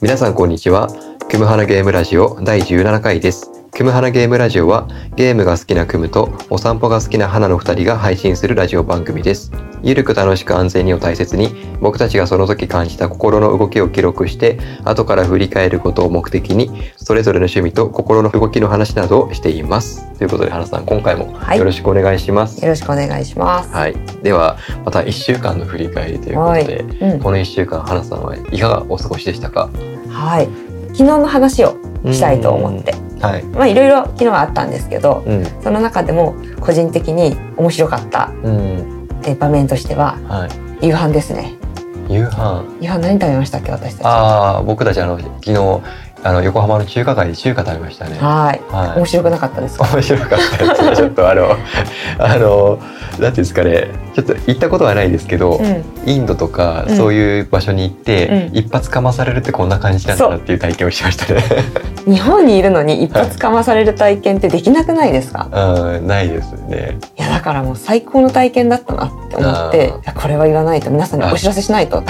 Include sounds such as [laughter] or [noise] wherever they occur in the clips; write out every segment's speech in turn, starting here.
皆さんこんにちは。クムハナゲームラジオ第17回です。クムハナゲームラジオはゲームが好きなクムとお散歩が好きな花の2人が配信するラジオ番組です。ゆるく楽しく安全にを大切に僕たちがその時感じた心の動きを記録して後から振り返ることを目的にそれぞれの趣味と心の動きの話などをしています。ということで花さん今回もはい。よろしくお願いします。よろしくお願いします。はい、ではまた1週間の振り返りということで、うん、この1週間花さんはいかがお過ごしでしたか？はい。昨日の話をしたいと思って、はい、まあいろいろ昨日はあったんですけど、うん。その中でも個人的に面白かった。うんえ場面としてははい、夕飯ですね。夕飯夕飯何食べましたっけ私たち。ああ僕たちあの昨日あの横浜の中華街で中華食べましたね。はい。はい面白くなかったですか？面白かったですね。ちょっとあの [laughs] あのなんていうんですかね。ちょっと行ったことはないですけど、うん。インドとかうんそういう場所に行って、うん一発かまされるってこんな感じなんだなっていう体験をしましたね。[laughs] 日本にいるのに一発かまされる体験ってできなくないですか？[laughs] うんないですね。いやだからもう最高の体験だったなって思って、これは言わないと皆さんにお知らせしないと。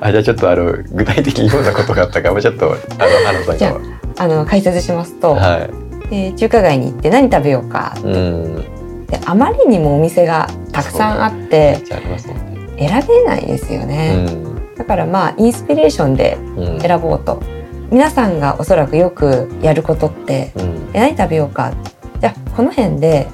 あじゃあちょっとあの具体的にどんなことがあったかもうちょっとあの花さんじゃあの解説しますと、がはい。えー中華街に行って何食べようかうん。であまりにもお店がたくさんあってね。選べないですようね、ん。だからまあインスピレーションでうん。選ぼうと皆さんがおそらくよくやることってうん。え何食べようかじゃあこの辺で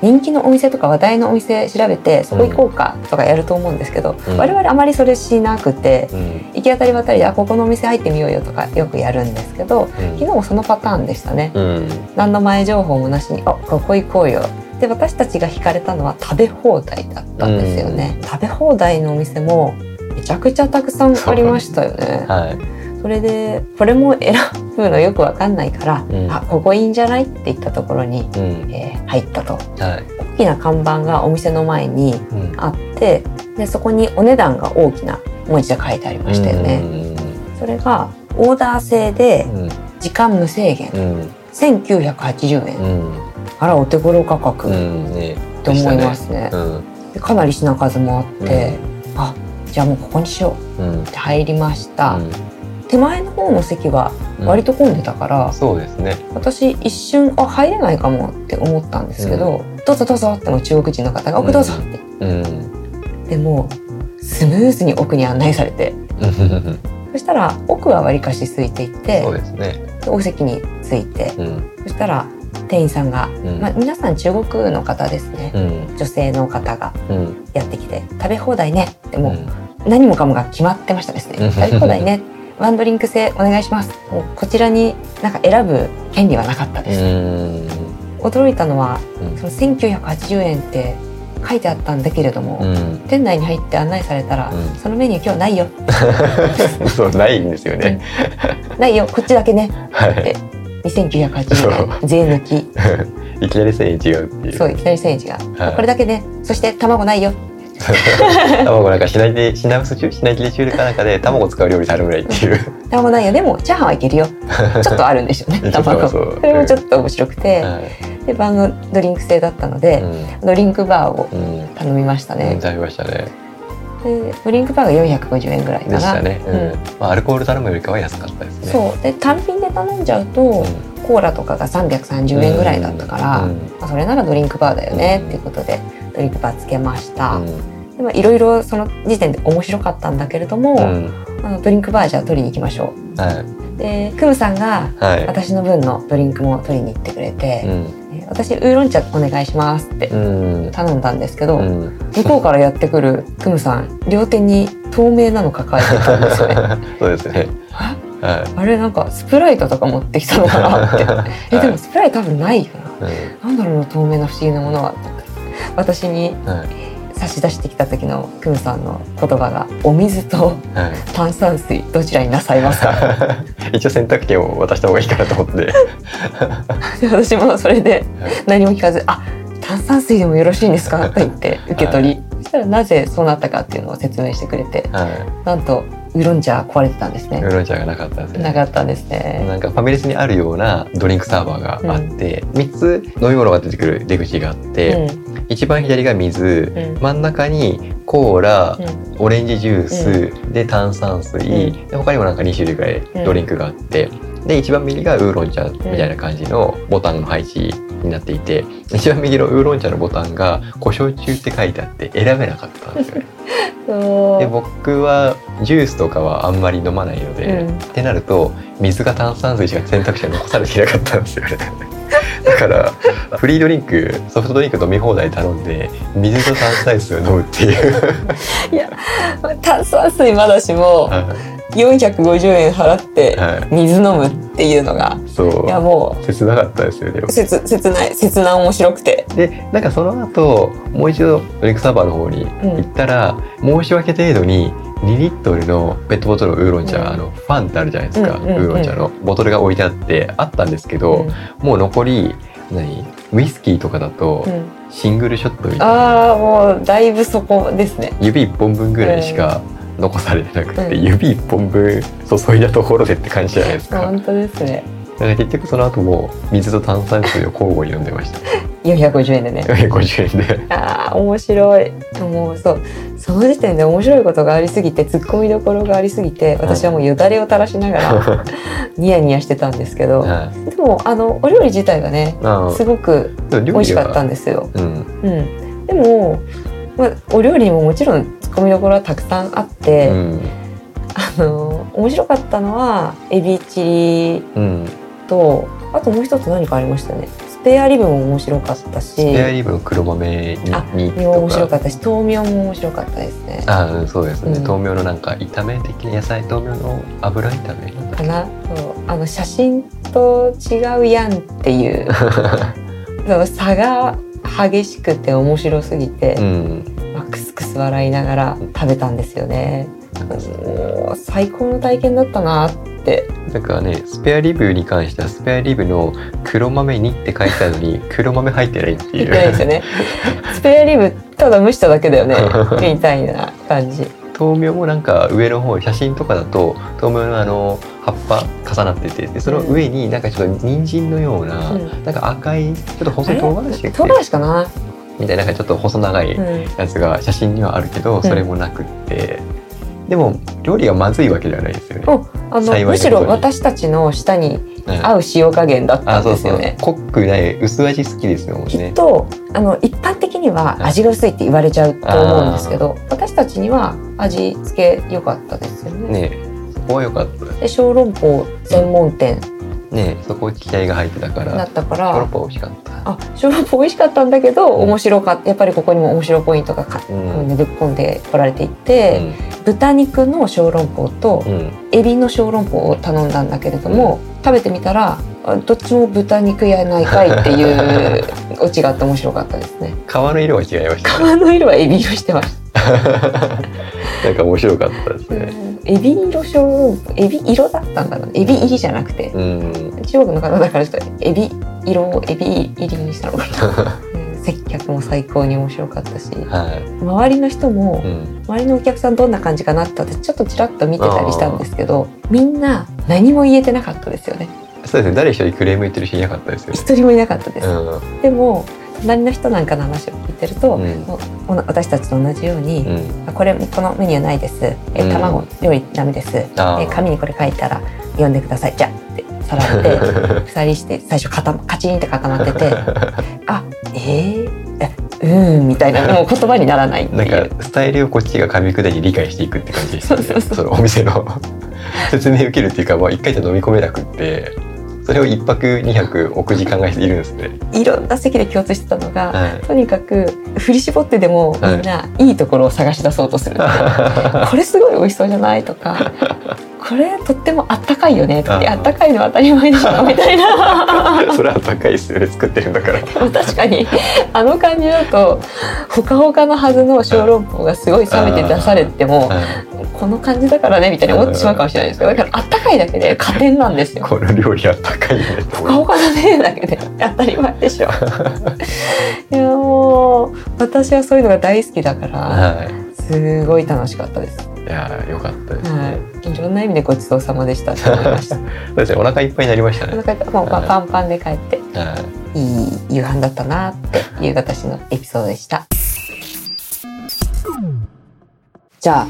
人気のお店とか話題のお店調べてそこ行こうかとかやると思うんですけど、うん。我々あまりそれしなくてうん。行き当たりばったりであここのお店入ってみようよとかよくやるんですけど昨日もそのパターンでしたね。うん。何の前情報もなしに「あここ行こうよ」で私たちが惹かれたのは食べ放題だったんですよね、食べ放題のお店もめちゃくちゃたくさんありましたよね。はい。それでこれも選ぶのよくわかんないから、うんあここいいんじゃないって言ったところに、うん。えー入ったとはい。大きな看板がお店の前にうん。あってでそこにお値段が大きな文字で書いてありましたよね、それがオーダー制でうん。時間無制限うん。1980円、うん。あらお手頃価格、うん。ね。と思いますねうん。でかなり品数もあって、あじゃあもうここにしよううん。って入りました、うん手前の方の席は割と混んでたから、そうですね。私一瞬あ入れないかもって思ったんですけど、どうぞどうぞっての中国人の方が奥どうぞって、うん。でもスムーズに奥に案内されて [laughs] そしたら奥はわりかし空いていてそうですね。でお席に着いてうん。そしたら店員さんが、うんまあ、皆さん中国の方ですね、うん。女性の方がうん。やってきて食べ放題ねってもう、うん何もかもが決まってましたですねうん [laughs] 食べ放題ねワンドリンク制お願いします。こちらになんか選ぶ権利はなかったうです、ん。驚いたのはうん。その1980円って書いてあったんだけれども、うん。店内に入って案内されたら、うん。そのメニュー今日ないよ。[laughs] そうないんですよね。ないよ。こっちだけね。はでい。2980円。税抜き。[laughs] いきなり千円違うっていう。そういきなり1000円違う、はい。これだけね。そして卵ないよ [laughs] 卵なんか品切れ品薄中品切れ中かなんかで卵使う料理頼むぐらいっていう。卵ないよでもチャーハンはいけるよ [laughs] ちょっとあるんですよね卵それもちょっと面白くて、はい。で晩のドリンク制だったので、うドリンクバーをん。うん。頼みましたね、食べましたね。でドリンクバーが450円ぐらいかなでしたね。ううんん。まあアルコール頼むよりかは安かったですね。そうで単品で頼んじゃうと、うん。コーラとかが330円ぐらいだったから、うんまあ、それならドリンクバーだよねっていうことでドリンクバーつけました、うんでもいろいろその時点で面白かったんだけれども、うん。あのドリンクバーじゃあ取りに行きましょはうでクムさんがい。はい。私の分のドリンクも取りに行ってくれて、うん。え私ウーロン茶お願いしますってうん。頼んだんですけど、うん。向こうからやってくるクムさん両手に透明なの抱えてたんですよね [laughs] そうですね。はあれなんかスプライトとか持ってきたのかなって [laughs] えでもスプライト多分ないよな、い。なんだろうな透明な不思議なものは私にうん。はい。差し出してきた時のクムさんの言葉が「お水とはい。炭酸水どちらになさいますか? [laughs] 一応選択権を渡した方がいいかなと思って。[laughs]」で私もそれで何も聞かず「あ炭酸水でもよろしいんですか?」と言って受け取り、そしたらなぜそうなったかっていうのを説明してくれてはなんとウーロン茶壊れてたんですい。ねウーロン茶がなかったんですね。なかったんですねなんかファミレスにあるようなドリンクサーバーがあって、三3つ飲み物が出てくる出口があって、一番左が水、うん。真ん中にコーラ、うん。オレンジジュース、で炭酸水、ん。で他にもなんか2種類ぐらいドリンクがあって、で一番右がウーロン茶みたいな感じのボタンの配置になっていて、一番右のウーロン茶のボタンが故障中って書いてあって選べなかったんですよね。[laughs] で僕はジュースとかはあんまり飲まないので、うん。ってなると水か炭酸水しか選択肢が残されていなかったんですよね。だからフリードリンクソフトドリンク飲み放題頼んで水と炭酸水を飲むっていう。炭酸水まだしもは450円払って水飲むっていうのがい、そう。いやも切なかったですよねう切切ない切ない面白くて。でなんかその後もう一度ドリンクサーバーの方に行ったら、申し訳程度に2リットルのペットボトルのウーロン茶、うん。あのファンってあるじゃないですか、うんうんうんウーロン茶のボトルが置いてあってあったんですけど、もう残り何ウイスキーとかだとうん。うんシングルショットみたいな、ああもうだいぶそこですね。指1本分ぐらいしか残されてなくて、うん指1本分注いだところでって感じじゃないですか。本当ですねだから結局その後も水と炭酸水を交互に飲んでました。450円でね50円で。あー面白いもうそうその時点で面白いことがありすぎてツッコミどころがありすぎて私はもうよだれを垂らしながら [laughs] ニヤニヤしてたんですけどはいでもあのお料理自体がねあすごくあ美味しかったんで。ですよ。うん。うん、でも、まあ、お料理にももちろんツッコミどころはたくさんあって、うん。あの面白かったのはエビチリうん。とあともう一つ何かありましたねスペアリブも面白かったしスペアリブの黒豆にも面白とか。かったし豆苗も面白かったですねあうんそうですね、うん豆苗のなんか炒め的な野菜豆苗の油炒めかなそうあの写真と違うやんっていう [laughs] その差が激しくて面白すぎて、うんまあクスクス笑いながら食べたんですよね。もう最高の体験だったなって。なんかねスペアリブに関してはスペアリブの黒豆にって書いてあるのに [laughs] 黒豆入ってないっていう言ってないですよね。スペアリブただ蒸しただけだよね [laughs] みたいな感じ。豆苗もなんか上の方写真とかだと豆苗のあの葉っぱ重なっててでその上になんかちょっと人参のような、うんなんか赤いちょっと細い唐辛子唐辛子かな？みたいななんかちょっと細長いうん。やつが写真にはあるけど、それもなくってでも料理がまずいわけではないですよね。おあのむしろ私たちの舌にはい合う塩加減だったんですよね。濃くない薄味好きですよきっね。とあの一般的には味が薄いって言われちゃうと思うんですけど、私たちには味付け良かったですよね。ねそこは良かった。で小籠包専門店。ねそこ期待が入ってたから。だったかコロッら。ポ美味しかった。あ小籠包美味しかったんだけど、うん。面白かった。やっぱりここにも面白ポイントがか、うん。ねぶっ込んでこられていて、豚肉の小籠包とうん。うんエビの小籠包を頼んだんだけれども、食べてみたらあどっちも豚肉やないかいっていうオチがあって面白かったですね。[laughs] 皮の色は違いましたね。皮の色はエビ色してました、[laughs] なんか面白かったですね。エビ色小エビ色だったんだろうね。エビ入りじゃなくて。うん。中国の方だからちょっとエビ色をエビ入りにしたのかな、[laughs] うん。接客も最高に面白かったし。は周りの人もい。うん。周りのお客さんどんな感じかなって私ちょっとちらっと見てたりしたんですけどみんな何も言えてなかったですよねそうですね。誰一人クレーム言ってる人いなかったですよね。一人もいなかったです、うん。でも隣の人なんかの話を聞いてると、うんもう私たちと同じように、うん。あこれこのメニューないですえうん卵料理ダメです、え紙にこれ書いたら読んでくださいじゃあってさられて [laughs] 二人して最初固まカチンって固まっててあえー、えうーんみたいな [laughs] もう言葉にならないなんかスタイルをこっちが噛み砕いて理解していくって感じでしたね。そうそうそうそのお店の [laughs] 説明受けるっていうか、まあ一回じゃ飲み込めなくって、それを一泊二泊置く時間がいるんですね。いろんな席で共通してたのが、はい。とにかく振り絞ってでもみんないいところを探し出そうとするっていう、[laughs] これすごい美味しそうじゃないとか [laughs] これとってもあったかいよねとかあったかいのは当たり前でしょみたいな [laughs] それは高いですよね。作ってるんだから。確かにあの感じだとほかほかのはずの小籠包がすごい冷めて出されてもはいこの感じだからねみたいに思ってしまうかもしれないですけどだからあったかいだけで [laughs] 加点なんですよ。この料理は高いねとほかほかだねだけで当たり前でしょ。[laughs] いやもう私はそういうのが大好きだからはすごい楽しかったです。い。いやーよかったですね、はい、いろんな意味でごちそうさまでしたって思いました。[laughs] そうですねお腹いっぱいになりましたおね腹もうパパンパンで帰ってはいいい夕飯だったなっていう私のエピソードでした。じゃあ、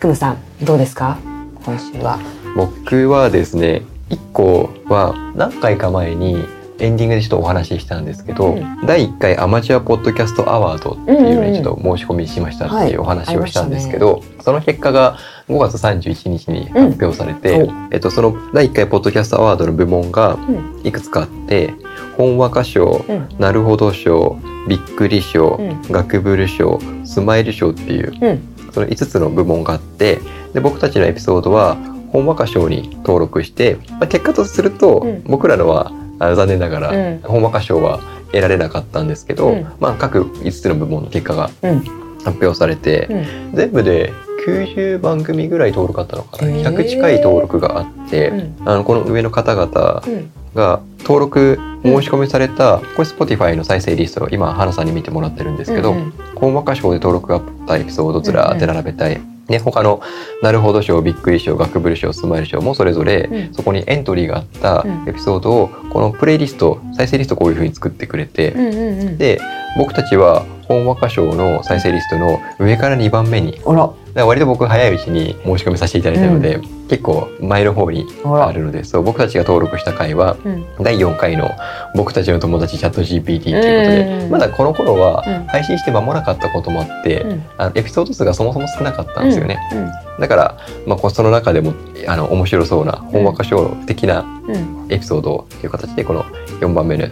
クムさんどうですか？今週は。僕はですね一個は何回か前にエンディングでちょっとお話ししたんですけど、う第1回アマチュアポッドキャストアワードっていうのにちょっと申し込みしましたっていうお話をしたんですけど、その結果が5月31日に発表されて、うん。えっと、その第1回ポッドキャストアワードの部門がうん。いくつかあって本和歌賞うん。なるほど賞びっくり賞、うん。ガクブル賞スマイル賞っていううんその5つの部門があってで僕たちのエピソードは本和歌賞に登録して、まあ、結果とすると、うん。僕らのはあの残念ながら、うん。本和歌賞は得られなかったんですけど、うん。まあ、各5つの部門の結果がうん。発表されて、うん。全部で90番組ぐらい登録あったのかな、へー。100近い登録があって、うん。あのこの上の方々うんが登録申し込みされた、これ Spotify の再生リストを今花さんに見てもらってるんですけど、うん本和歌賞で登録があったエピソードずらーって並べたい、で他の「なるほど賞」「びっくり賞」「学部賞」「スマイル賞」もそれぞれうん。そこにエントリーがあったうん。エピソードをこのプレイリスト再生リストこういう風に作ってくれて、うんうんうん。で僕たちは本和歌賞の再生リストの上から2番目にだかあら、ら割と僕早いうちに申し込みさせていただいたので、結構前の方にあるのでそう僕たちが登録した回はうん。第4回の「僕たちの友達チャット GPT」っていうことで、うん。まだこの頃はうん。配信して間もなかったこともあって、うん。あのエピソード数がそもそも少なかったんですよね、うん。だから、まあ、その中でもあの面白そうな本和歌賞的なうん。エピソードという形でこの4番目の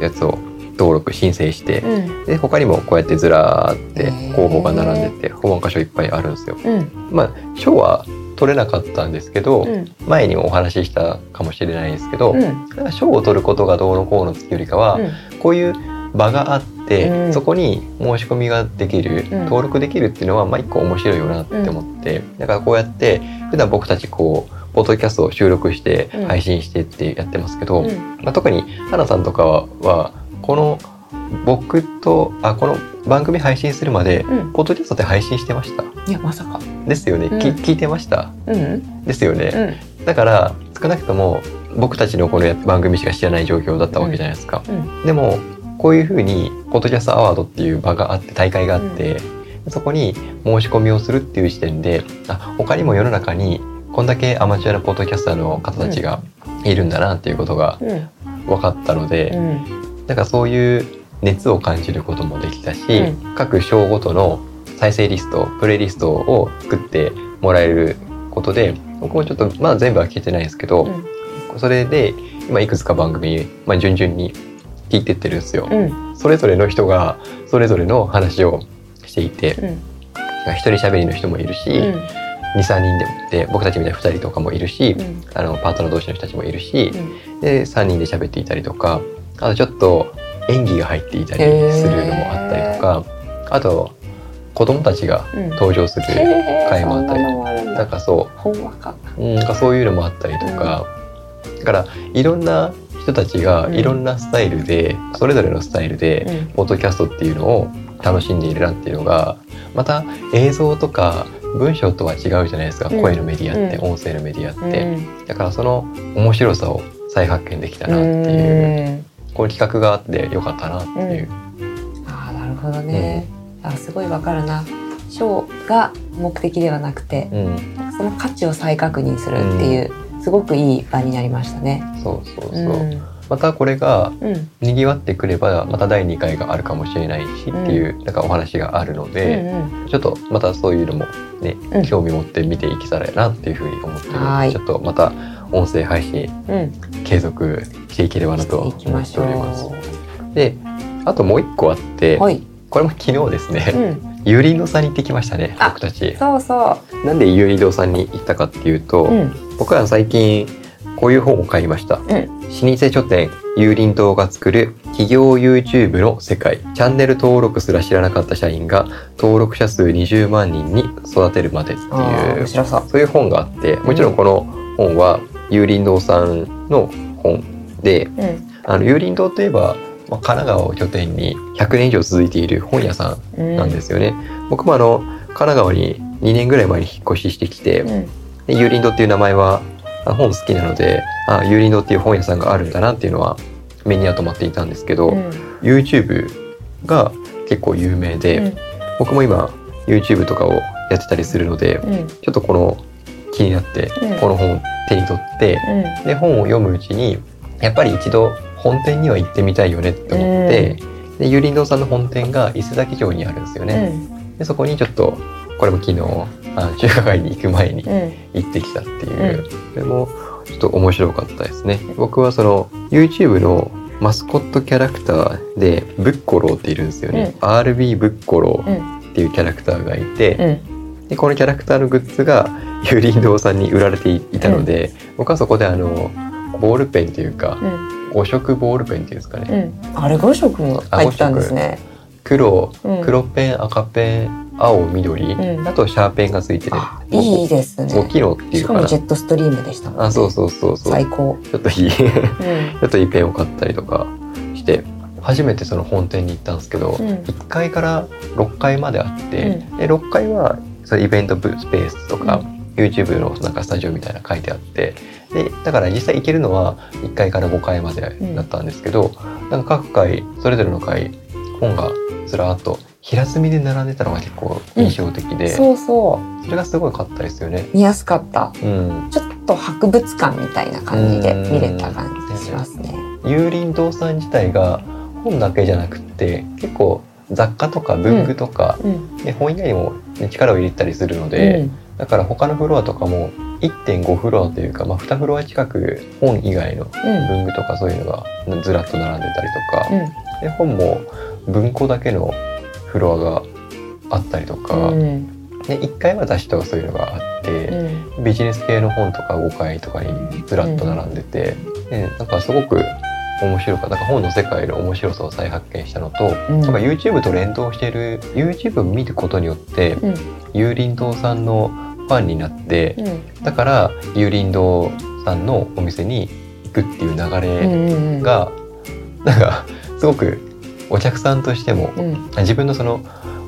やつを登録申請して、うん。で他にもこうやってずらーって候補が並んでて本和歌賞いっぱいあるんですよ。うん。まあ賞は取れなかったんですけど、うん。前にもお話ししたかもしれないですけど、うん。を取ることがどうのこうのっていうよりかは、こういう場があって、うん。そこに申し込みができる、うん。登録できるっていうのはまあ一個面白いよなって思って、だからこうやって普段僕たちこうポッドキャストを収録してうん。配信してってやってますけど、うん。まあ、特に花さんとかははこの僕とあこの番組配信するまで、うん。ポッドキャストって配信してました？いやまさか。ですよね、うん。き聞いてました？うん。ですよね、うん。だから少なくとも僕たちのこのや番組しか知らない状況だったわけじゃないですか、うん。でもこういうふうにポッドキャストアワードっていう場があって大会があって、そこに申し込みをするっていう時点であ他にも世の中にこんだけアマチュアのポッドキャスターの方たちがいるんだなっていうことがうん。分かったので、うんだからそういう熱を感じることもできたし、う各章ごとの再生リストプレイリストを作ってもらえることで僕もちょっとまだ全部は聞いてないですけど、うん。それで今いくつか番組、まあ、順々に聞いてってるんですよ。うん。それぞれの人がそれぞれの話をしていてうん。一人喋りの人もいるし、うん。23人でで僕たちみたいな2人とかもいるし、うん。あのパートナー同士の人たちもいるし、うん。で3人で喋っていたりとかあとちょっと演技が入っていたりするのもあったりとかあと子供たちがうん。登場する、回もあったりそんなのもあるんだ。なんかそほんわか。う、うん、なんかそういうのもあったりとか、だからいろんな人たちがうん。いろんなスタイルで、それぞれのスタイルで、うん。ポッドキャストっていうのを楽しんでいるなっていうのがまた映像とか文章とは違うじゃないですか、うん。声のメディアって、うん。音声のメディアって、うん。だからその面白さを再発見できたなっていう、うんこういう企画があってよかったなっていう、ああなるほどね。あすごいわかるな。ショーが目的ではなくて、うん。その価値を再確認するっていう、すごくいい場になりましたね。そうそうそう、うん。またこれがうん。にぎわってくればまた第2回があるかもしれないしっていう、なんかお話があるので、うんちょっとまたそういうのもね、うん。興味持って見ていけたらなっていうふうに思ってるのではい。ちょっとまた音声配信うん継続していければなと思ってょおります。う。であともう一個あって、はい。これも昨日ですうね、ん。ゆりのさんに行ってきましたねあ僕たち。そうそなんでゆりのさんに行ったかっていうと、う。うん。僕は最近こういう本を買いました。ん老舗書店有林堂が作る企業 YouTube の世界チャンネル登録すら知らなかった社員が登録者数20万人に育てるまでっていう。そういう本があってもちろんこの本は有林堂さんの本でうん。あの有林堂といえば、まあ、神奈川を拠点に100年以上続いている本屋さんうん。なんですよね。僕もあの神奈川に2年ぐらい前に引っ越ししてきて、うんでユーリンドっていう名前はあ本好きなのであユーリンドっていう本屋さんがあるんだなっていうのは目には留まっていたんですけど、うん YouTube が結構有名で、うん僕も今 YouTube とかをやってたりするので、うんちょっとこの気になってうん。この本を手に取って、うん。で本を読むうちにやっぱり一度本店には行ってみたいよねって思って、でユーリンドさんの本店が伊勢崎町にあるんですよね。でそこにちょっとこれも昨日あ中華街に行く前にうん。うん行ってきたっていう、それもちょっと面白かったですね。僕はその YouTube のマスコットキャラクターでブッコローっているんですよね。RB ブッコロうん。ーっていうキャラクターがいて、うんでこのキャラクターのグッズが [laughs] ユーリン堂さんに売られていたので、僕はそこであのボールペンっていうかうん。5色ボールペンっていうんですかね、うん。あれ5色も入ったんですね。黒うん。黒ペン赤ペン青緑、うん。あとシャーペンがついてるあいいですね。5機能っていうかなジェットストリームでしたね。あそうそうそうそう。最高。ちょっといいちうん。[laughs] ょっといいペンを買ったりとかして初めてその本店に行ったんですけど、うん。1階から6階まであって、で6階はそのイベントブスペースとか、YouTube のなんかスタジオみたいなの書いてあってでだから実際行けるのは1階から5階までだったんですけど、なんか各階それぞれの階本がずらーっと平積みで並んでたのが結構印象的で、そそうそう。れがすごいかったですよね。見やすかった。うん、ちょっと博物館みたいな感じで見れた感じしますね。有林堂さん自体が本だけじゃなくって結構雑貨とか文具とか、うん。で本以外にも、ね、力を入れたりするので、だから他のフロアとかも1.5フロアというか、まあ、2フロア近く本以外のうん。文具とかそういうのがずらっと並んでたりとか、うん。で本も文庫だけのフロアがあったりとか、うん。で1階は雑誌とかそういうのがあって、うん。ビジネス系の本とか5階とかにずらっと並んでて、でなんかすごく面白かった。本の世界の面白さを再発見したのと、うん。なんか YouTube と連動している YouTube を見ることによって、うん。有林堂さんのファンになって、うん。だから有林堂さんのお店に行くっていう流うんれうん。が、なんかすごくお客さんとしてもうん。自分のその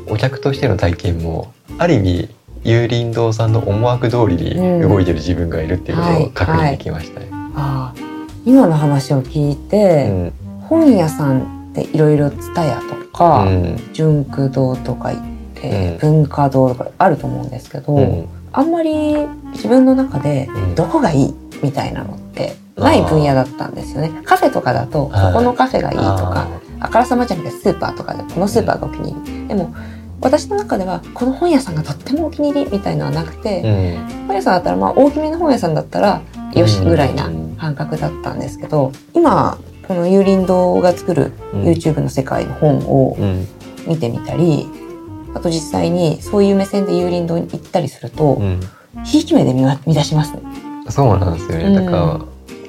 お客としての体験もある意味有林堂さんの思惑通りに動いてる自分がいるっていうことを確認できましたね。ああ今の話を聞いて、うん。本屋さんっていろいろ蔦屋とか、うん。純駆堂とか行って、うん。文化堂とかあると思うんですけど、うん。あんまり自分の中でうん。どこがいいみたいなのってない分野だったんですよね。カフェとかだとこはい。このカフェがいいとか、ああからさまじゃなくてスーパーとかでこのスーパーがお気に入り。でも私の中ではこの本屋さんがとってもお気に入りみたいのはなくて、ー本屋さんだったらまあ大きめの本屋さんだったらよしうんぐらいな感覚だったんですけど今この有林堂が作るうん YouTube の世界の本をうん見てみたりあと実際にそういう目線で有林堂に行ったりするとうんひいき目で見わ見出しますね。そうなんですよね。うんだから、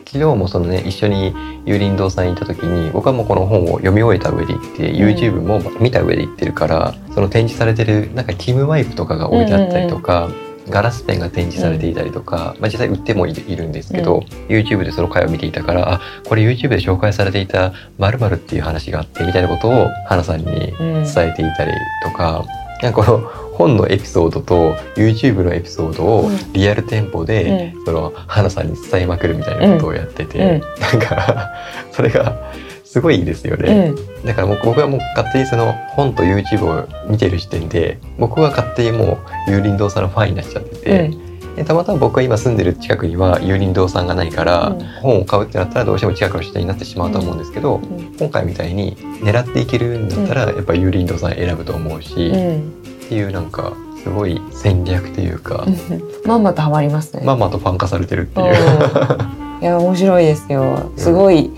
昨日もそのね一緒に有林堂さんに行った時に僕はもうこの本を読み終えた上で行って、YouTube も見た上で行ってるからその展示されてるなんかキムワイプとかが置いてあったりとか、ガラスペンが展示されていたりとか、まあ、実際売ってもいるんですけど、うん。YouTube でその回を見ていたからあこれ YouTube で紹介されていた〇〇っていう話があってみたいなことを花さんにうん。伝えていたりとか、なんかこの本のエピソードと YouTube のエピソードをうん。リアル店舗で、その花さんに伝えまくるみたいなことをやってて、うん。なんかそれがすごいですようね。んだからもう僕はもう勝手にその本と YouTube を見てる時点で僕は勝手にもう有林堂さんのファンになっちゃってて、でたまたま僕が今住んでる近くには有林堂さんがないから、うん。本を買うってなったらどうしても近くの人になってしまうと思うんですけど、うん。今回みたいに狙っていけるんだったら、やっぱ有林堂さん選ぶと思うし、っうん。ていうなんかすごい戦略というか、まんまとハマりますね。まんまとファン化されてるっていう。うん。いや面白いですよ。すごい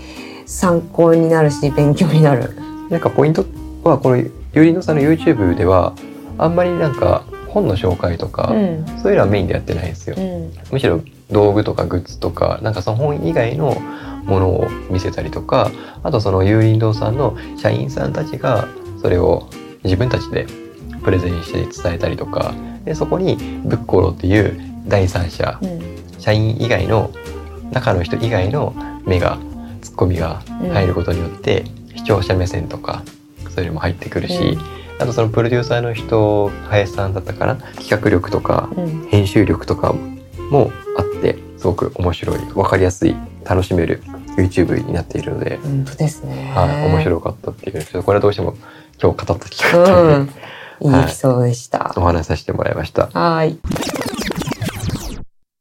参考になるし勉強になる。なんかポイントはこのゆりのさんの YouTube ではあんまりなんか本の紹介とか、うんそういうのはメインでやってないんですよう。んむしろ道具とかグッズとかなんかその本以外のものを見せたりとかあとその有林堂さんの社員さんたちがそれを自分たちでプレゼンして伝えたりとかでそこにブッコロっていう第三者うん社員以外の中の人以外の目がツッコミが入ることによって、視聴者目線とかそういうのも入ってくるし、あとそのプロデューサーの人林さんだったかな企画力とかうん編集力とかもあってすごく面白い分かりやすい楽しめる YouTube になっているので、本当ですね。はい、面白かったっていうちょこれはどうしても今日語ったきたかったので、うん。いいエピソードでした。お話しさせてもらいましたはい。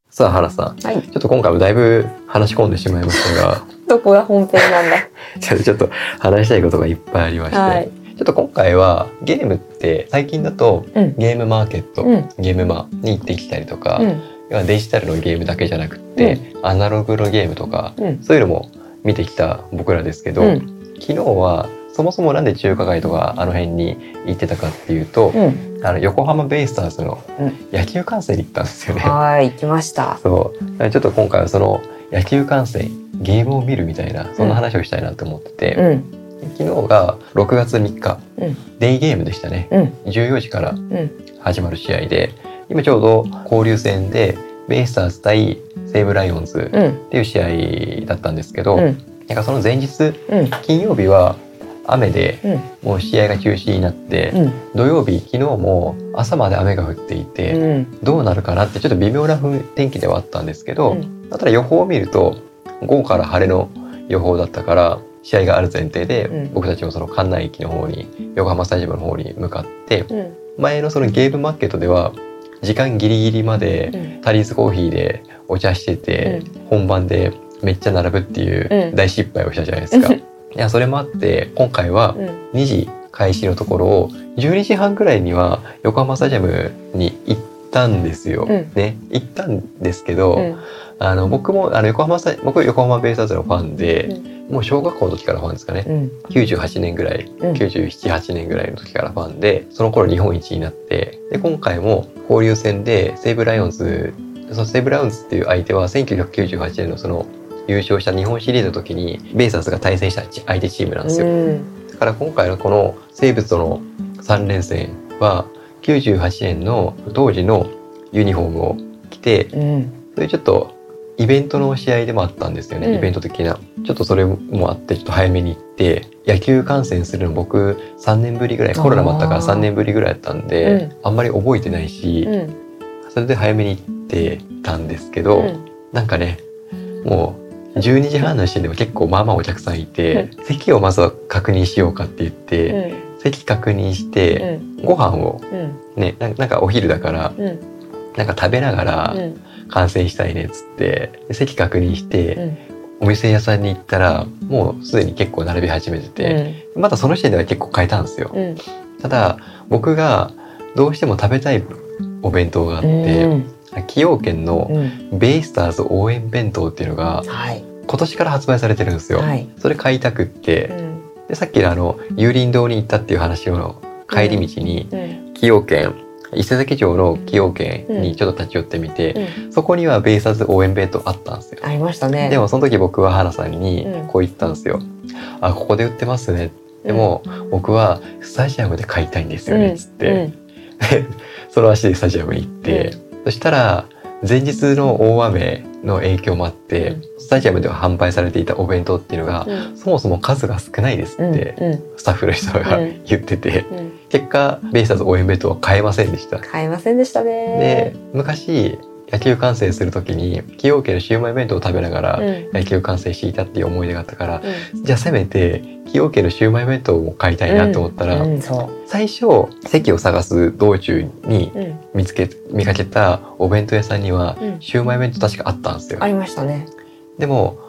さあ原さんはい。ちょっと今回もだいぶ話し込んでしまいましたがどこが本編なんだ？ちょっとちょっと話したいことがいっぱいありまして、はい。ちょっと今回はゲームって最近だとうん。ゲームマーケット、うん。ゲームマに行ってきたりとか、うん。要はデジタルのゲームだけじゃなくって、アナログのゲームとかうん。そういうのも見てきた僕らですけど、うん。昨日はそもそもなんで中華街とかあの辺に行ってたかっていうと、うん。あの横浜ベイスターズのうん野球観戦に行ったんですよね。はい。行きました。そうちょっと今回はその野球観戦ゲームを見るみたいなそんな話をしたいなと思ってて、うん。昨日が6月3日、うんデイゲームでしたねうん。14時からうん。始まる試合で今ちょうど交流戦でベイスターズ対西武ライオンズうん。っていう試合だったんですけど、うん。なんかその前日うん。金曜日は雨でうん。もう試合が中止になって、うん。土曜日昨日も朝まで雨が降っていて、うん。どうなるかなってちょっと微妙な風天気ではあったんですけど、うんただ予報を見ると午後から晴れの予報だったから試合がある前提で、うん僕たちもその関内駅の方に横浜スタジアムの方に向かってうん。前のそのゲームマーケットでは時間ギリギリまでうん。タリーズコーヒーでお茶してて、本番でめっちゃ並ぶっていううん大失敗をしたじゃないですか。いやそれもあって今回はうん。2時開始のところを12時半ぐらいには横浜スタジアムに行ったんですよ。うんね行ったんですけど、うん。あの僕もあの横浜僕横浜ベイスターズのファンで、うんもう小学校の時からファンですかね。うん。98年ぐらい、うん978年ぐらいの時からファンでその頃日本一になってで今回も交流戦で西武ライオンズその西武ライオンズっていう相手は1998年のその優勝した日本シリーズの時にベイスターズが対戦した相手チームなんですよ。うん。だから今回のこの西武との3連戦は98年の当時のユニフォームを着てうん。そういうちょっとイベントの試合でもあったんですよね、うんイベント的なちょっとそれもあってちょっと早めに行って野球観戦するの僕3年ぶりぐらいコロナもあったからあー3年ぶりぐらいだったんで、あんまり覚えてないし、うん。それで早めに行ってたんですけど、うんなんかねもう12時半の時点でも結構まあまあお客さんいて、席をまずは確認しようかって言って、席確認して、ご飯をうん。ねななんかお昼だからうん。なんか食べながらうん。観戦したいねっつってで席確認して、うん。お店屋さんに行ったらもうすでに結構並び始めてて、まだその時点では結構買えたんですよ。うん。ただ僕がどうしても食べたいお弁当があって、うん。崎陽軒のうん。ベイスターズ応援弁当っていうのがはい。今年から発売されてるんですよ。はい。それ買いたくって、うん。でさっきのあの有林堂に行ったっていう話の帰り道にうん。崎陽軒伊勢崎町の崎陽軒にちょっと立ち寄ってみて、うん。そこにはベイスターズ応援弁当あったんですよ。ありましたね。でもその時僕は原さんにうんこう言ったんですよ。あここで売ってますね。でも僕はスタジアムで買いたいんですよねっつって、その足でスタジアムに行って、そしたら前日の大雨の影響もあって、うんスタジアムでは販売されていたお弁当っていうのが、うん。そもそも数が少ないですうん。って、うん。スタッフの人がうん言ってて、うん。結果ベイスターズ応援弁当は買えませんでした。買えませんでしたでね。昔野球観戦する時に崎陽軒のシウマイ弁当を食べながらうん。野球観戦していたっていう思い出があったから、うん。じゃあせめて崎陽軒のシウマイ弁当を買いたいなと思ったら、うん、そ最初席を探す道中にう。うん。見つけ見かけたお弁当屋さんにはうん。シウマイ弁当確かあったんですよあ。りましたね。でも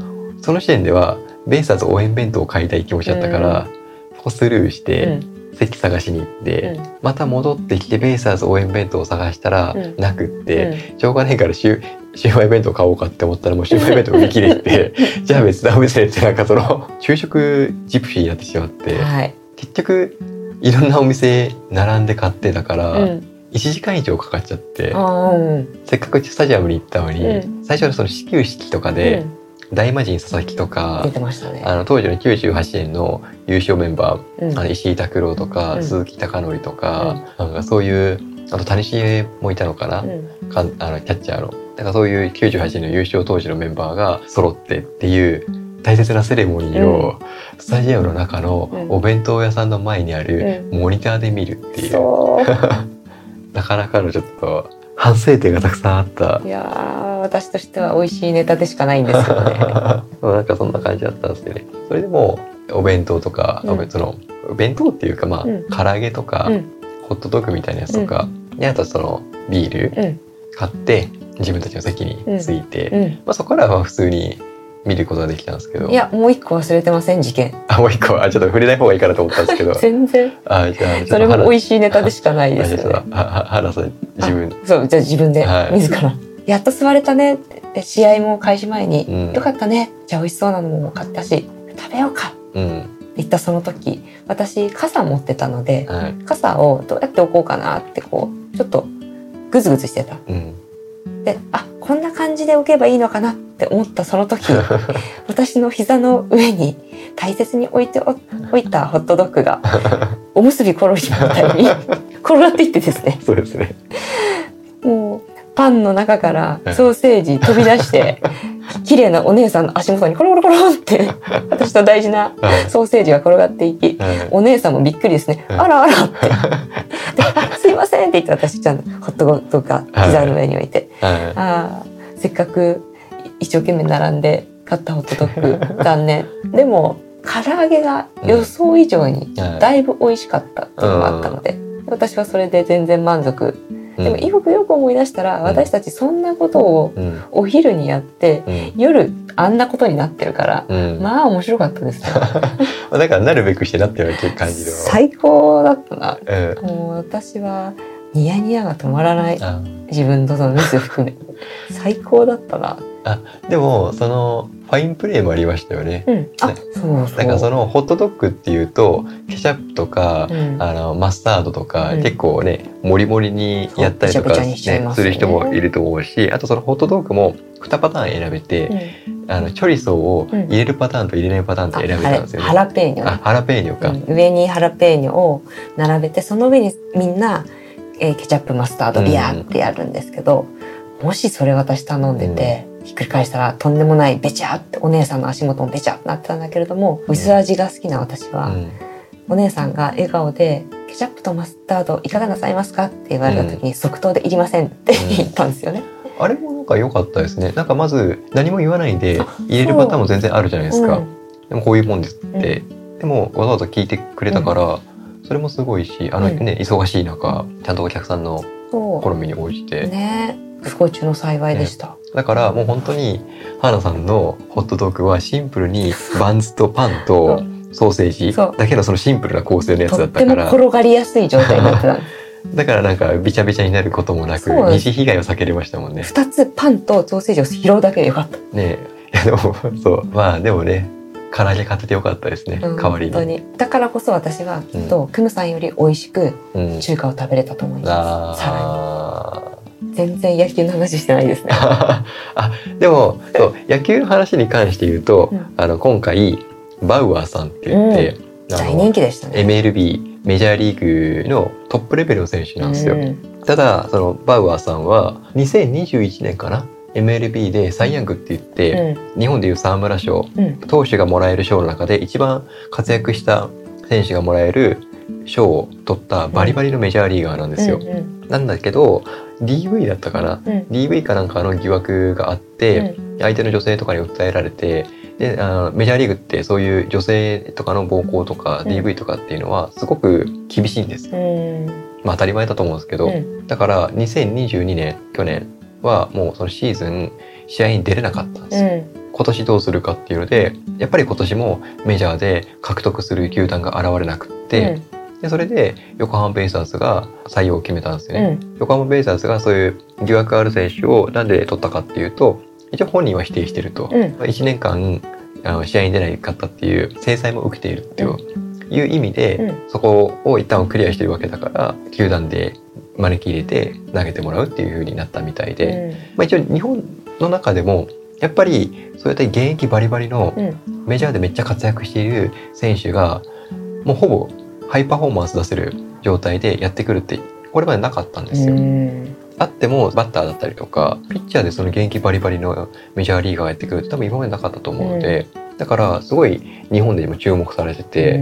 その時点ではベイスターズ応援弁当を買いたい気持ちだったから、そこスルーしうて、ん。席探しに行って、うんまた戻ってきてベイスターズ応援弁当を探したら、うんなくって、しょうがないからシュシウマイ弁当買おうかって思ったらもうシウマイ弁当売り切れて [laughs] じゃあ別なお店でってなんかその昼食ジプシーになってしまって、はい。結局いろんなお店並んで買ってたから、うん。1時間以上かかっちゃってうん。せっかくスタジアムに行ったのに、う最初のその始球式とかで、うん大魔神佐々木とか出てましたね。あの当時の98年の優勝メンバーうん。あの石井拓郎とか、うん。鈴木貴則とか,、なんかそういうあと谷繁もいたのかな、うん。かんあのキャッチャーの。だからそういう98年の優勝当時のメンバーが揃ってっていう大切なセレモニーをスタジアムの中のうん。お弁当屋さんの前にあるモニターで見るっていう、[laughs] なかなかのちょっと反省点がたくさんあった。いやー私としては美味しいネタでしかないんですよね。[laughs] なんかそんな感じだったんですよね。それでもお弁当とか、うん。その弁当っていうかまあ、うん。唐揚げとか、うん。ホットドッグみたいなやつとか、であとそのビールうん。買って自分たちの席に着いて、うん。まあそこからは普通に見ることができたんですけど。いやもう一個忘れてません事件。あもう一個はちょっと触れない方がいいかなと思ったんですけど。全然。あじゃあ [laughs] それも美味味しいネタでしかないですよね。原さん自分。あそうじゃあ自分で、はい。自らやっと座れたね。って試合も開始前に、うん。よかったね。じゃあ美味しそうなのも買ったし食べようか。うん。言ったその時私傘持ってたのではい。傘をどうやって置こうかなってこうちょっとグズグズしてた。うん。であこんな感じで置けばいいのかなって思ったその時 [laughs] 私の膝の上に大切に置いてお置いたホットドッグがおむすびコロリみたいに [laughs] 転がっていってですね。そうですね。もうパンの中からソーセージ飛び出して [laughs] 綺麗なお姉さんの足元にコロコロコロって私と大事なはいソーセージが転がっていきはいお姉さんもびっくりですね。うんあらあらって。すいませんって言って私ちゃんとホットドッグが膝の上に置いて、はいああせっかく一生懸命並んで買ったホットドッグ残念。でも唐揚げが予想以上にはいだいぶ美味しかったっていうのがあったので、私はそれで全然満足。でもよくよく思い出したら、ん。私たちそんなことをうん。お昼にやってうん。夜あんなことになってるから、うん。まあ面白かったですね。[laughs] だからなるべくしてなってる感じの。最高だったな。うん。もう私はニヤニヤが止まらないあ。自分とそのミス含め。[laughs] 最高だったな。でもそのファインプレーもありましたよね。うん。あ、ね。そうそう。だからそのホットドッグっていうとケチャップとか、うん。あのマスタードとか、うん。結構ねもりもりにやったりとか、ねまする人もいると思うしあとそのホットドッグも2パターン選べて、あのチョリソーを入れるパターンと入れないパターンとあ選べたんですよね。ハラペーニョ。ねあハラペーニョか。うん。上にハラペーニョを並べてその上にみんな、えーケチャップマスタードビヤーってやるんですけど、もしそれ私頼んでて、ひっくり返したらとんでもないべちゃってお姉さんの足元もべちゃってなってたんだけれども薄味が好きな私は、うんお姉さんが笑顔で「ケチャップとマスタードいかがなさいますか?」って言われた時に即答で「いりません」ってうん言ったんですよね。あれもなんか良かったですね。なんかまず何も言わないであ入れるパターンも全然あるじゃないですか。うんでもこういうもんですって。でもわざわざ聞いてくれたから、それもすごいし、あのうんね、忙しい中、ちゃんとお客さんのそ好みに応じて。うね。不幸中の幸いでした。だからもう本当に花さんのホットドッグはシンプルにバンズとパンとソーセージだけのそのシンプルな構成のやつとだったから。転がりやすい状態になってた。[laughs] だからなんかびちゃびちゃになることもなく二次被害を避けれましたもんね。二つパンとソーセージを拾うだけでよかった。ね。でもそう。まあでもね唐揚げ買っててよかったですね、うん代わりに。だからこそ私はきっと、クムさんより美味しくうん、中華を食べれたと思います。さらあに全然野球の話してないですね。[laughs] あでもそう野球の話に関して言うと、うんあの今回バウアーさんって言って、大人気でしたね。MLB メジャーリーグのトップレベルの選手なんですよ。うんただそのバウアーさんは2021年かな MLB でサイ・ヤングって言って、日本でいう沢村賞うん。投手がもらえる賞の中で一番活躍した選手がもらえる賞を取ったバリバリのメジャーリーガーなんですよ。うんうん。なんだけど DV だったかなうん。DV かなんかの疑惑があって、相手の女性とかに訴えられてであのメジャーリーグってそういう女性とかの暴行とかうん。DV とかっていうのはすごく厳しいんですまあ当たり前だと思うんですけど、うん。だから2022年去年はもうそのシーズン試合に出れなかったんですよ。うん。今年どうするかっていうのでやっぱり今年もメジャーで獲得する球団が現れなくって、でそれで横浜ベイスターズが採用を決めたんですよね。うん。横浜ベイスターズがそういう疑惑ある選手をなんで取ったかっていうと一応本人は否定してると、うん。1年間あの試合に出ないかったっていう制裁も受けているっていう,、いう意味で、うん。そこを一旦クリアしてるわけだから球団で招き入れて投げてもらうっていう風になったみたいで、まあ、一応日本の中でもやっぱりそうやって現役バリバリのうん。メジャーでめっちゃ活躍している選手がもうほぼハイパフォーマンス出せる状態でやってくるってこれまでなかったんですよ。うん。あってもバッターだったりとかピッチャーでその現役バリバリのメジャーリーガーがやってくるって多分今までなかったと思うので、だからすごい日本でも注目されてて、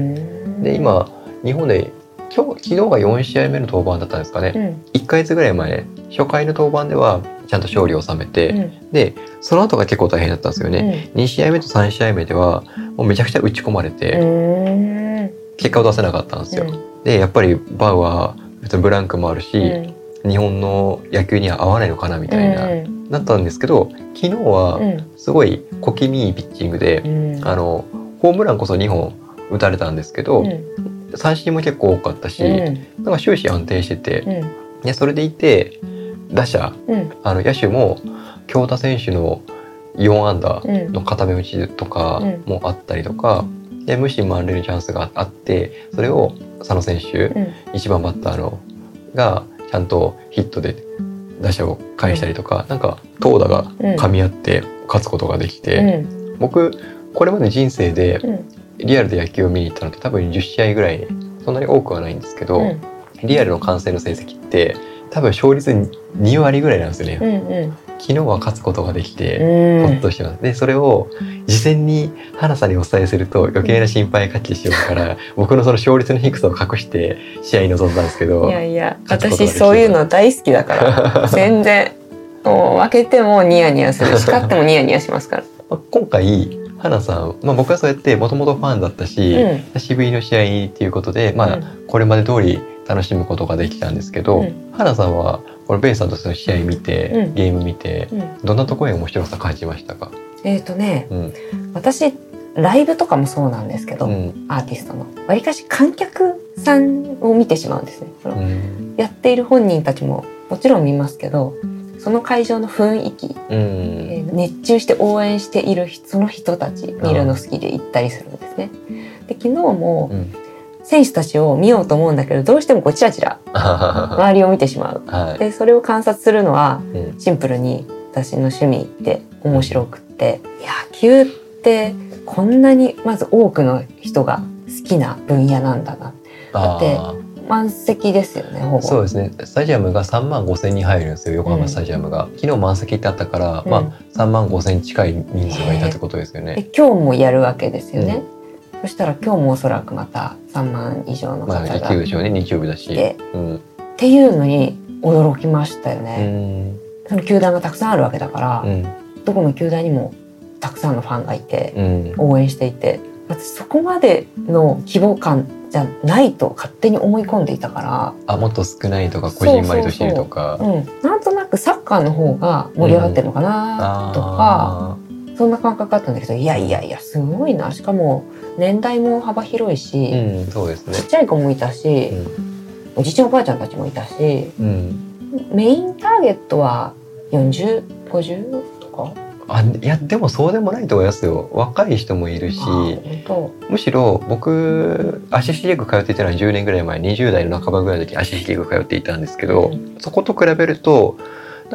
で今日本で今日昨日が4試合目の登板だったんですかね、うん。1ヶ月ぐらい前初回の登板ではちゃんと勝利を収めて、うん。でその後が結構大変だったんですよね、2試合目と3試合目ではもうめちゃくちゃ打ち込まれて、うん結果を出せなかったんですよ、うん。でやっぱりバウは別にブランクもあるし、うん。日本の野球には合わないのかなみたいな、うん。なったんですけど昨日はうん。すごい小気味いいピッチングで、うん。あのホームランこそ2本打たれたんですけど、うん三振も結構多かったし、うん。なんか終始安定してて、うん。でそれでいて打者うん。あの野手も京田選手の4安打うん。の固め打ちとかうん。もあったりとか、で無心満塁のチャンスがあってそれを佐野選手、うん。1番バッターのがちゃんとヒットで打者を返したりとか、なんか投打が噛み合って勝つことができて、うん。僕これまで人生でうんリアルで野球を見に行ったのって多分10試合ぐらいそんなに多くはないんですけど、うん。リアルの観戦の成績って多分勝率2割ぐらいなんですよね、うんうん。昨日は勝つことができて、うん。ほっとしてます。でそれを事前に花さんにお伝えすると余計な心配かけてしまうから、[laughs] 僕のその勝率の低さを隠して試合に臨んだんですけどいやいや私そういうの大好きだから [laughs] 全然もう負けてもニヤニヤする。し勝ってもニヤニヤしますから。[laughs] まあ今回花さん、まあ、僕はそうやってもともとファンだったし、うん。久しぶりの試合っていうことで、まあうん。これまで通り楽しむことができたんですけど、うん。花さんはこのベイさんとその試合見て、うん。ゲーム見てうん。どんなところに面白さ感じましたか、えっ、とねうん。私ライブとかもそうなんですけど、うん。アーティストの。わりかし観客さんを見てしまうんですね。やっている本人たちももちろん見ますけどその会場の雰囲気、うん。えー熱中して応援している人その人たち見るの好きで行ったりするんですね。で昨日もうん。選手たちを見ようと思うんだけどどうしてもこうチラチラは [laughs] 周りを見てしまう。い、でそれを観察するのはうん。シンプルに私の趣味で面白くって野球ってこんなにまず多くの人が好きな分野なんだな。だってあ満席ですよねそうですね。スタジアムが3万5千人入るんですよ横浜スタジアムが、昨日満席ってあったから、うん。まあ3万5千近い人数がいたってことですよね、で今日もやるわけですよね、そしたら今日もおそらくまた3万以上のまあ方が野球でしょうね日曜日だし、っていうのに驚きましたようね、ん。その球団がたくさんあるわけだから、うん。どこの球団にもたくさんのファンがいて、うん。応援していて。私そこまでの規模感じゃないと勝手に思い込んでいたかあもっと少ないとかこじんまりとしてるとか。ら、うん、なんとなくサッカーの方が盛り上がってるのかなとか、そんな感覚あったんだけどいやいやいやすごいな。しかも年代も幅広いし、うんそうですね。ちっちゃい子もいたし、おじいちゃんおばあちゃんたちもいたしうん。メインターゲットは4050とか？あいやでもそうでもないと思いますよ。若い人もいるし。むしろ僕アシスリーグ通っていたのは10年ぐらい前20代の半ばぐらいの時アシスリーグ通っていたんですけど、うん。そこと比べると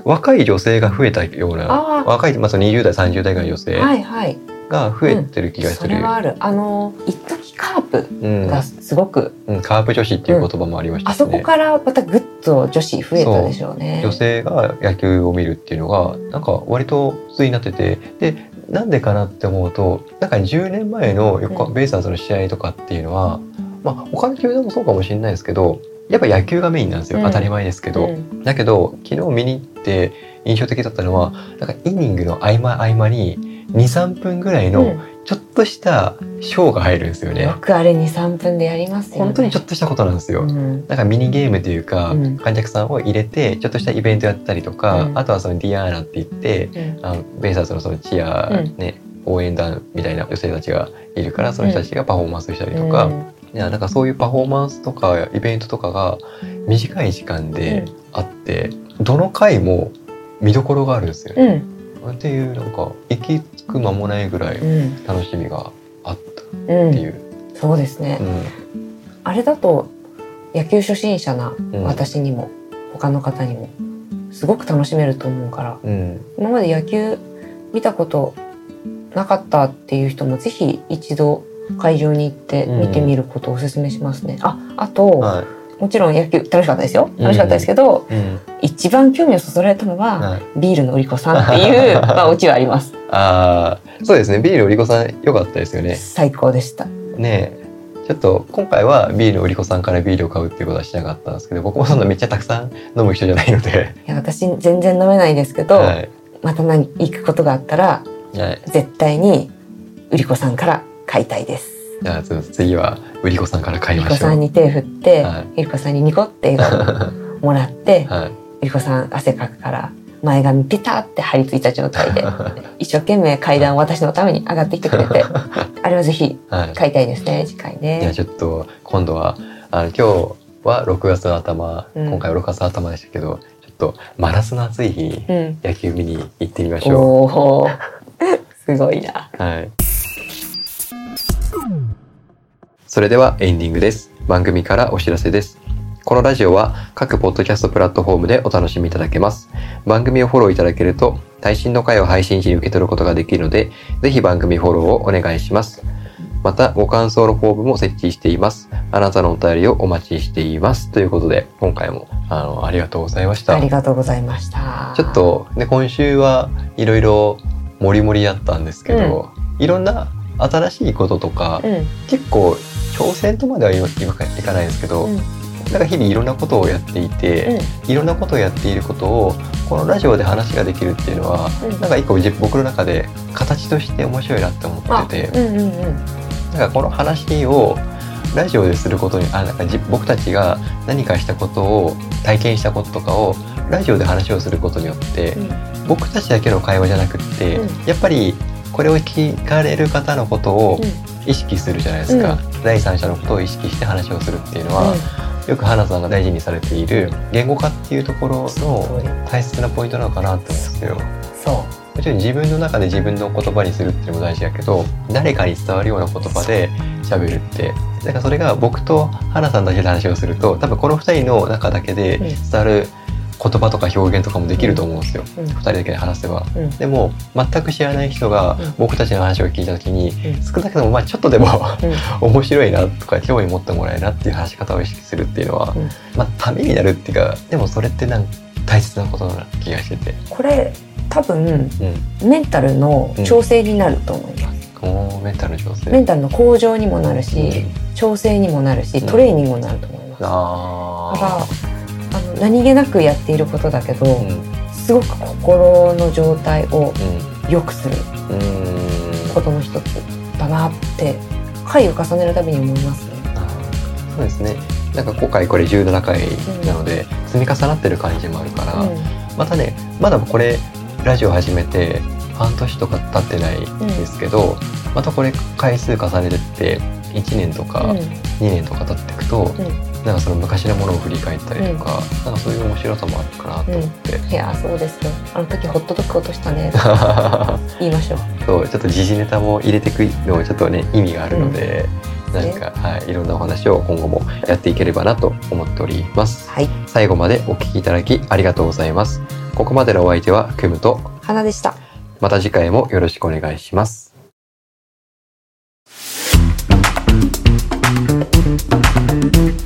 若い女性が増えたような若い、まあ、その20代30代ぐらいの女性。はいはいが増えてる気がする、それはある。あの一時カープうん。がすごく、うんカープ女子っていう言葉もありましたしね、あそこからまたぐっと女子増えたでしょうね。女性が野球を見るっていうのがなんか割と普通になってて。でなんでかなって思うとなんか10年前の横うん。ベイスターズの試合とかっていうのは、まあ他の球団もそうかもしれないですけどやっぱ野球がメインなんですよ、うん。当たり前ですけど、うん。だけど昨日見に行って印象的だったのはなんかイニングの合間合間に23分ぐらいのちょっとしたショーが入るんですよね、よくあれ23分でやりますよね。本当にちょっとしたことなんですよ、うん。なんかミニゲームというか、うん。観客さんを入れてちょっとしたイベントやったりとか、うん。あとはそのディアーナって言ってうん。あのベイスターズのそのチア、うん。ね応援団みたいな女性たちがいるからその人たちがパフォーマンスしたりとか、いやなんかそういうパフォーマンスとかイベントとかが短い時間であって、どの回も見どころがあるんですようね。んっていうなんか行き着く間もないぐらいうん。楽しみがあったっうんていう。そうですね、うん。あれだと野球初心者なうん。私にも、他の方にもすごく楽しめると思うからうん。今まで野球見たことなかったっていう人もぜひ一度会場に行って見てみることをお勧めしますね。ああと、はいもちろん野球楽しかったですよ。楽しかったですけど、うん。一番興味をそそられたのは、はい。ビールの売り子さんっていう [laughs] まあオチはあります。ああそうですね。ビール売り子さん良かったですよね。最高でした。ねえ。ちょっと今回はビールの売り子さんからビールを買うっていうことはしなかったんですけど僕もそんなめっちゃたくさん飲む人じゃないので、いや私全然飲めないですけど、はい。また何行くことがあったらはい、絶対に売り子さんから買いたいですじゃあつ次は売り子さんから買いましょう。さんに手振って、はい。売り子さんにニコって [laughs] もらって、はい。売り子さん汗かくから前髪ピタって張り付いた状態で [laughs] 一生懸命階段を私のために上がってきてくれて [laughs] あれはぜひはい。買いたいですね次回じゃあねちょっと今度はあの今日は6月の頭、うん。今回は6月の頭でしたけどちょっと真夏の暑い日にうん。野球見に行ってみましょおおすごいな。う。はい。それではエンディングです。番組からお知らせです。このラジオは各ポッドキャストプラットフォームでお楽しみいただけます。番組をフォローいただけると最新の回を配信時に受け取ることができるので、ぜひ番組フォローをお願いします。また、ご感想のフォームも設置しています。あなたのお便りをお待ちしています。ということで、今回もあのありがとうございました。ありがとうございましたちょっとね今週はいろいろもりもりだったんですけど、いろんな新しいこととか、うん結構挑戦とまではいいかないんですけど、うん。なんか日々いろんなことをやっていて、いろんなことをやっていることをこのラジオで話ができるっていうのは、うん。なんか一個じ僕の中で形として面白いなって思あってて、うんうんうん。なんかこの話をラジオですることにあなんかじ僕たちが何かしたことを体験したこととかをラジオで話をすることによって、うん。僕たちだけの会話じゃなくって、うん。やっぱりこれを聞かれる方のことを意識するじゃないですか、第三者のことを意識して話をするっていうのは、よく花さんが大事にされている言語化っていうところの大切なポイントなのかなって思うんですよ。そもちろん自分の中で自分の言葉にするっていうのも大事だけど誰かに伝わるような言葉で喋るってだからそれが僕と花さんだけで話をすると多分この2人の中だけで伝わる言葉とか表現とかもできると思うんですよ、う、うん。2人だけで話せば。うん。でも全く知らない人がうん。僕たちの話を聞いた時にうん。少なくともまあちょっとでもうん。[laughs] 面白いなとか興味持ってもらえるなっていう話し方を意識するっていうのは、うん。まあためになるっていうかでもそれってなんか大切なことな気がしてて、これ多分うん、メンタルの調整になると思います、メンタル調整。メンタルの向上にもなるし、調整にもなるしうん。トレーニングにもなると思います、だあの何気なくやっていることだけど、ーうん。すごく心の状態をう良くするんうん。ことの一つだなって回を重ねるたびに思いますね。そうですね。なんか今回これ17回なので、積み重なってる感じもあるから、またねまだこれラジオ始めて半年とか経ってないん。ですけど、またこれ回数重ねてって1年とかうん。2年とか経っていくと、んなんかその昔のものを振り返ったりとか、うん、なんかそういう面白さもあるかなと思って、うん、いやそうですね。あの時ホットドッグ落としたね。[laughs] 言いましょう。そうちょっと時事ネタも入れてくのもちょっとね意味があるので、うん、なんか、はい、いろんなお話を今後もやっていければなと思っております、はい、最後までお聞きいただきありがとうございます。ここまでのお相手はクムと花でした。また次回もよろしくお願いします。うん。